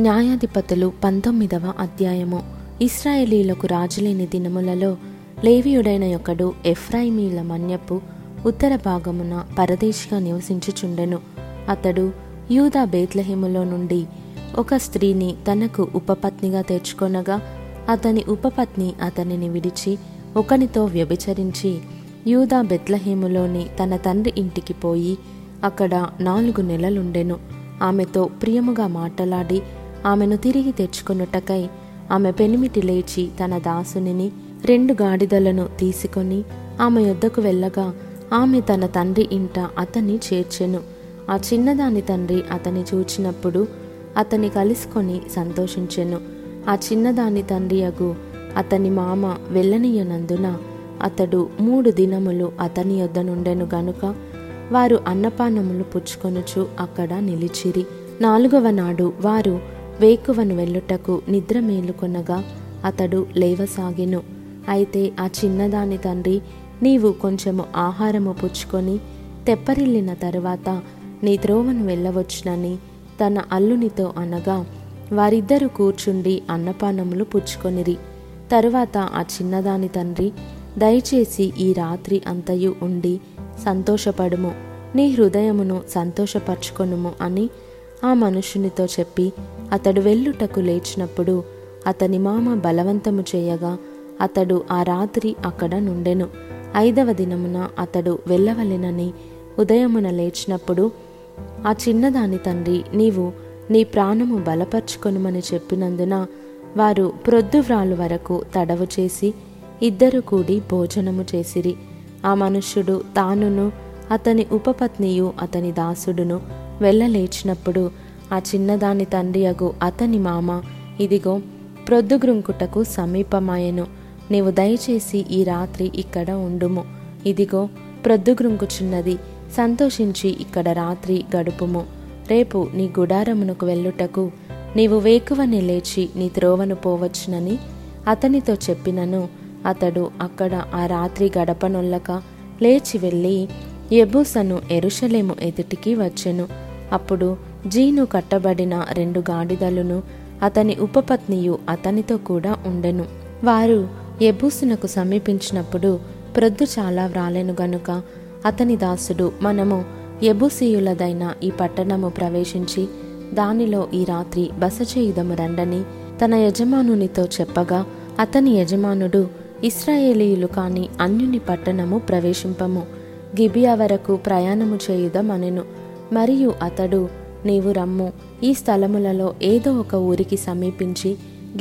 న్యాయాధిపతులు పంతొమ్మిదవ అధ్యాయము. ఇస్రాయేలీలకు రాజులేని దినములలో లేవియుడైన ఒకడు ఎఫ్రాయిమీల మన్యపు ఉత్తర భాగమున పరదేశిగా నివసించుచుండెను. అతడు యూదా బేత్లహేములో నుండి ఒక స్త్రీని తనకు ఉపపత్నిగా తెచ్చుకొనగా అతని ఉపపత్ని అతనిని విడిచి ఒకనితో వ్యభిచరించి యూదా బెత్లహేములోని తన తండ్రి ఇంటికి పోయి అక్కడ నాలుగు నెలలుండెను. ఆమెతో ప్రియముగా మాటలాడి ఆమెను తిరిగి తెచ్చుకొనుటకై ఆమె పెనిమిటి లేచి తన దాసునిని రెండు గాడిదలను తీసుకొని ఆమె యొద్దకు వెళ్ళగా ఆమె తన తండ్రి ఇంట అతన్ని చేర్చెను. ఆ చిన్నదాని తండ్రి అతని చూచినప్పుడు అతని కలుసుకొని సంతోషించెను. ఆ చిన్నదాని తండ్రి అగు అతని మామ వెళ్ళనీయనందున అతడు మూడు దినములు అతని యొద్ద నుండెను గనుక వారు అన్నపానములు పుచ్చుకొనుచు అక్కడ నిలిచిరి. నాలుగవ నాడు వారు వేకువను వెళ్ళుటకు నిద్ర మేలుకొనగా అతడు లేవసాగెను. అయితే ఆ చిన్నదాని తండ్రి నీవు కొంచెము ఆహారము పుచ్చుకొని తెప్పరిల్లిన తరువాత నీ త్రోవను వెళ్ళవచ్చునని తన అల్లునితో అనగా వారిద్దరూ కూర్చుండి అన్నపానములు పుచ్చుకొనిరి. తరువాత ఆ చిన్నదాని తండ్రి దయచేసి ఈ రాత్రి అంతయు ఉండి సంతోషపడుము. నీ హృదయమును సంతోషపరచుకొనుము అని ఆ మనుషునితో చెప్పి అతడు వెళ్ళుటకు లేచినప్పుడు అతని మామ బలవంతము చేయగా అతడు ఆ రాత్రి అక్కడ నుండెను. ఐదవ దినమున అతడు వెళ్ళవలెనని ఉదయమున లేచినప్పుడు ఆ చిన్నదాని తండ్రి నీవు నీ ప్రాణము బలపరుచుకొనుమని చెప్పినందున వారు ప్రొద్దువ్రాలు వరకు తడవు చేసి ఇద్దరు కూడి భోజనము చేసిరి. ఆ మనుష్యుడు తానును అతని ఉపపత్నియు అతని దాసుడును వెళ్ళలేచినప్పుడు ఆ చిన్నదాని తండ్రి అగు అతని మామ ఇదిగో ప్రొద్దుగ్రుంకుటకు సమీపమాయెను. నీవు దయచేసి ఈ రాత్రి ఇక్కడ ఉండుము. ఇదిగో ప్రొద్దుగ్రుంకుచున్నది. సంతోషించి ఇక్కడ రాత్రి గడుపుము. రేపు నీ గుడారమునకు వెళ్ళుటకు నీవు వేకువని లేచి నీ త్రోవను పోవచ్చునని అతనితో చెప్పినను. అతడు అక్కడ ఆ రాత్రి గడపనొల్లక లేచి వెళ్ళి ఎబూసను ఎరుషలేము ఎదుటికి వచ్చెను. అప్పుడు జీను కట్టబడిన రెండు గాడిదలను అతని ఉపపత్నియు అతనితో కూడా ఉండెను. వారు ఎబూసునకు సమీపించినప్పుడు ప్రొద్దు చాలా వ్రాలెను గనుక అతని దాసుడు మనము ఎబుసీయులదైన ఈ పట్టణము ప్రవేశించి దానిలో ఈ రాత్రి బస చేయుదము రండని తన యజమానునితో చెప్పగా అతని యజమానుడు ఇస్రాయేలీయులు కాని అన్యుని పట్టణము ప్రవేశింపము. గిబియా వరకు ప్రయాణము చేయుదమనెను. మరియు అతడు నీవు రమ్ము. ఈ స్థలములలో ఏదో ఒక ఊరికి సమీపించి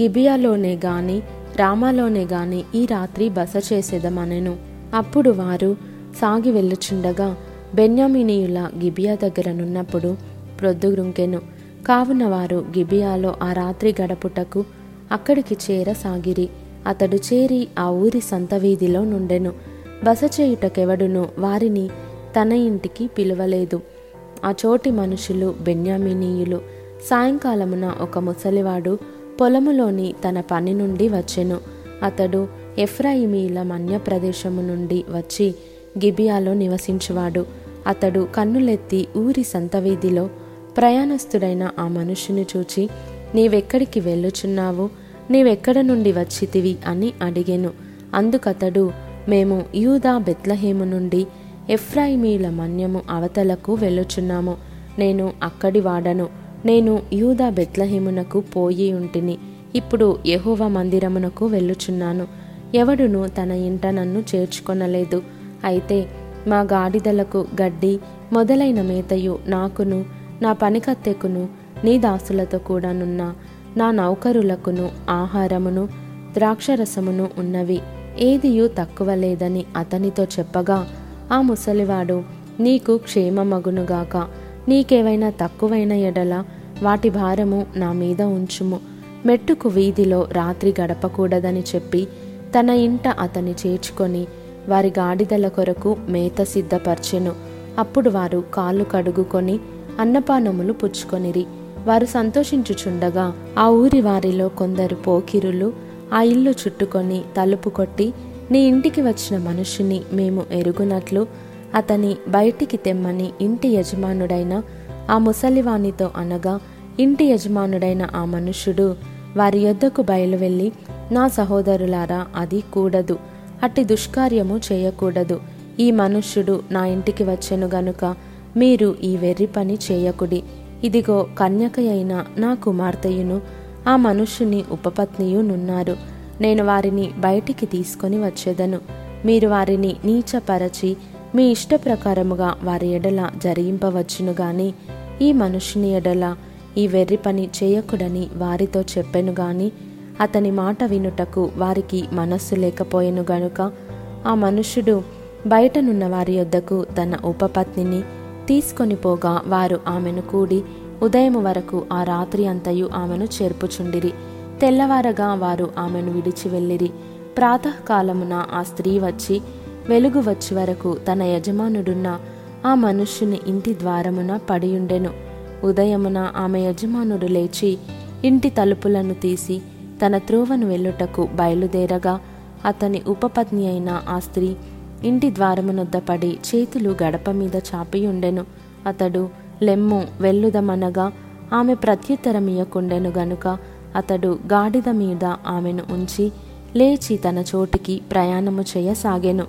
గిబియాలోనే గాని రామాలోనే గాని ఈ రాత్రి బస చేసేదమనెను. అప్పుడు వారు సాగి వెళ్ళుచుండగా బెన్యామినీయుల గిబియా దగ్గరనున్నప్పుడు ప్రొద్దుగురుంకెను కావున వారు గిబియాలో ఆ రాత్రి గడపుటకు అక్కడికి చేర సాగిరి. అతడు చేరి ఆ ఊరి సంత వీధిలో నుండెను. బస చేయుటకెవడును వారిని తన ఇంటికి పిలువలేదు. ఆ చోటి మనుషులు బెన్యామినీయులు సాయంకాలమున ఒక ముసలివాడు పొలములోని తన పని నుండి వచ్చెను. అతడు ఎఫ్రాయిమీల మన్య ప్రదేశము నుండి వచ్చి గిబియాలో నివసించువాడు. అతడు కన్నులెత్తి ఊరి సంత వీధిలో ప్రయాణస్తుడైన ఆ మనుషుని చూచి నీవెక్కడికి వెళ్ళుచున్నావు? నీవెక్కడ నుండి వచ్చితివి? అని అడిగెను. అందుకతడు మేము యూదా బెత్లహేము నుండి ఎఫ్రాయిమీల మన్యము అవతలకు వెళ్ళుచున్నాము. నేను అక్కడి వాడను. నేను యూదా బెత్లహేమునకు పోయి ఉంటిని. ఇప్పుడు యహోవ మందిరమునకు వెళ్ళుచున్నాను. ఎవడును తన ఇంట నన్ను చేర్చుకొనలేదు. అయితే మా గాడిదలకు గడ్డి మొదలైన మేతయు నాకును నా పనికత్తెకును నీ దాసులతో కూడానున్న నా నౌకరులకును ఆహారమును ద్రాక్షరసమును ఉన్నవి. ఏదియు తక్కువ లేదని అతనితో చెప్పగా ఆ ముసలివాడు నీకు క్షేమమగునుగాక. నీకేవైనా తక్కువైన ఎడల వాటి భారము నా మీద ఉంచుము. మెట్టుకు వీధిలో రాత్రి గడపకూడదని చెప్పి తన ఇంట అతని చేర్చుకొని వారి గాడిదల కొరకు మేత సిద్ధపరచెను. అప్పుడు వారు కాళ్ళు కడుగుకొని అన్నపానములు పుచ్చుకొనిరి. వారు సంతోషించుచుండగా ఆ ఊరి వారిలో కొందరు పోకిరులు ఆ ఇల్లు చుట్టుకొని తలుపు కొట్టి నీ ఇంటికి వచ్చిన మనుషుని మేము ఎరుగునట్లు అతని బయటికి తెమ్మని ఇంటి యజమానుడైన ఆ ముసలివానితో అనగా ఇంటి యజమానుడైన ఆ మనుష్యుడు వారి యొద్దకు బయలువెళ్ళి నా సహోదరులారా అది కూడదు అట్టి దుష్కార్యము చేయకూడదు. ఈ మనుష్యుడు నా ఇంటికి వచ్చెను గనుక మీరు ఈ వెర్రి పని చేయకుడి. ఇదిగో కన్యకయైన నా కుమార్తెయును ఆ మనుష్యుని ఉపపత్నియునున్నారు. నేను వారిని బయటికి తీసుకొని వచ్చేదను. మీరు వారిని నీచపరచి మీ ఇష్ట ప్రకారముగా వారి ఎడల జరిగింపవచ్చును గాని ఈ మనుషుని ఎడల ఈ వెర్రి పని చేయకుడని వారితో చెప్పెను గాని అతని మాట వినుటకు వారికి మనస్సు లేకపోయెను గనుక ఆ మనుష్యుడు బయటనున్న వారి యొద్దకు తన ఉపపత్నిని తీసుకొని పోగా వారు ఆమెను కూడి ఉదయం వరకు ఆ రాత్రి అంతయు ఆమెను చేర్పుచుండిరి. తెల్లవారగా వారు ఆమెను విడిచి వెళ్ళిరి. ప్రాతకాలమున ఆ స్త్రీ వచ్చి వెలుగు వచ్చి వరకు తన యజమానుడున్న ఆ మనుష్యుని ఇంటి ద్వారమున పడియుండెను. ఉదయమున ఆమె యజమానుడు లేచి ఇంటి తలుపులను తీసి తన త్రోవను వెళ్ళుటకు బయలుదేరగా అతని ఉపపత్ని అయిన ఆ స్త్రీ ఇంటి ద్వారమునొద్ద పడి చేతులు గడప మీద చాపియుండెను. అతడు లెమ్ము వెళ్ళుదమనగా ఆమె ప్రత్యుత్తరమియకుండెను గనుక అతడు గాడిద మీద ఆమెను ఉంచి లేచి తన చోటికి ప్రయాణము చేయసాగాను.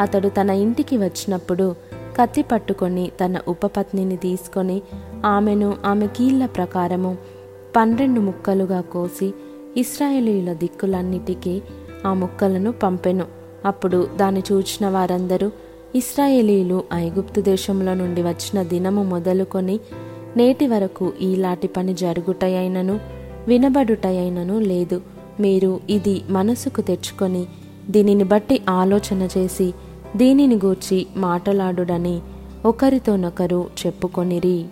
అతడు తన ఇంటికి వచ్చినప్పుడు కత్తి పట్టుకొని తన ఉపపత్నిని తీసుకొని ఆమెను ఆమె కీళ్ళ ప్రకారము పన్నెండు ముక్కలుగా కోసి ఇస్రాయేలీల దిక్కులన్నిటికీ ఆ ముక్కలను పంపెను. అప్పుడు దాన్ని చూచిన వారందరూ ఇస్రాయేలీలు ఐగుప్తు దేశంలో నుండి వచ్చిన దినము మొదలుకొని నేటి వరకు ఈలాంటి పని జరుగుటయైనను వినబడుటయైనను లేదు. మీరు ఇది మనసుకు తెచ్చుకొని దీనిని బట్టి ఆలోచన చేసి దీనిని గూర్చి మాటలాడుడని ఒకరితోనొకరు చెప్పుకొనిరి.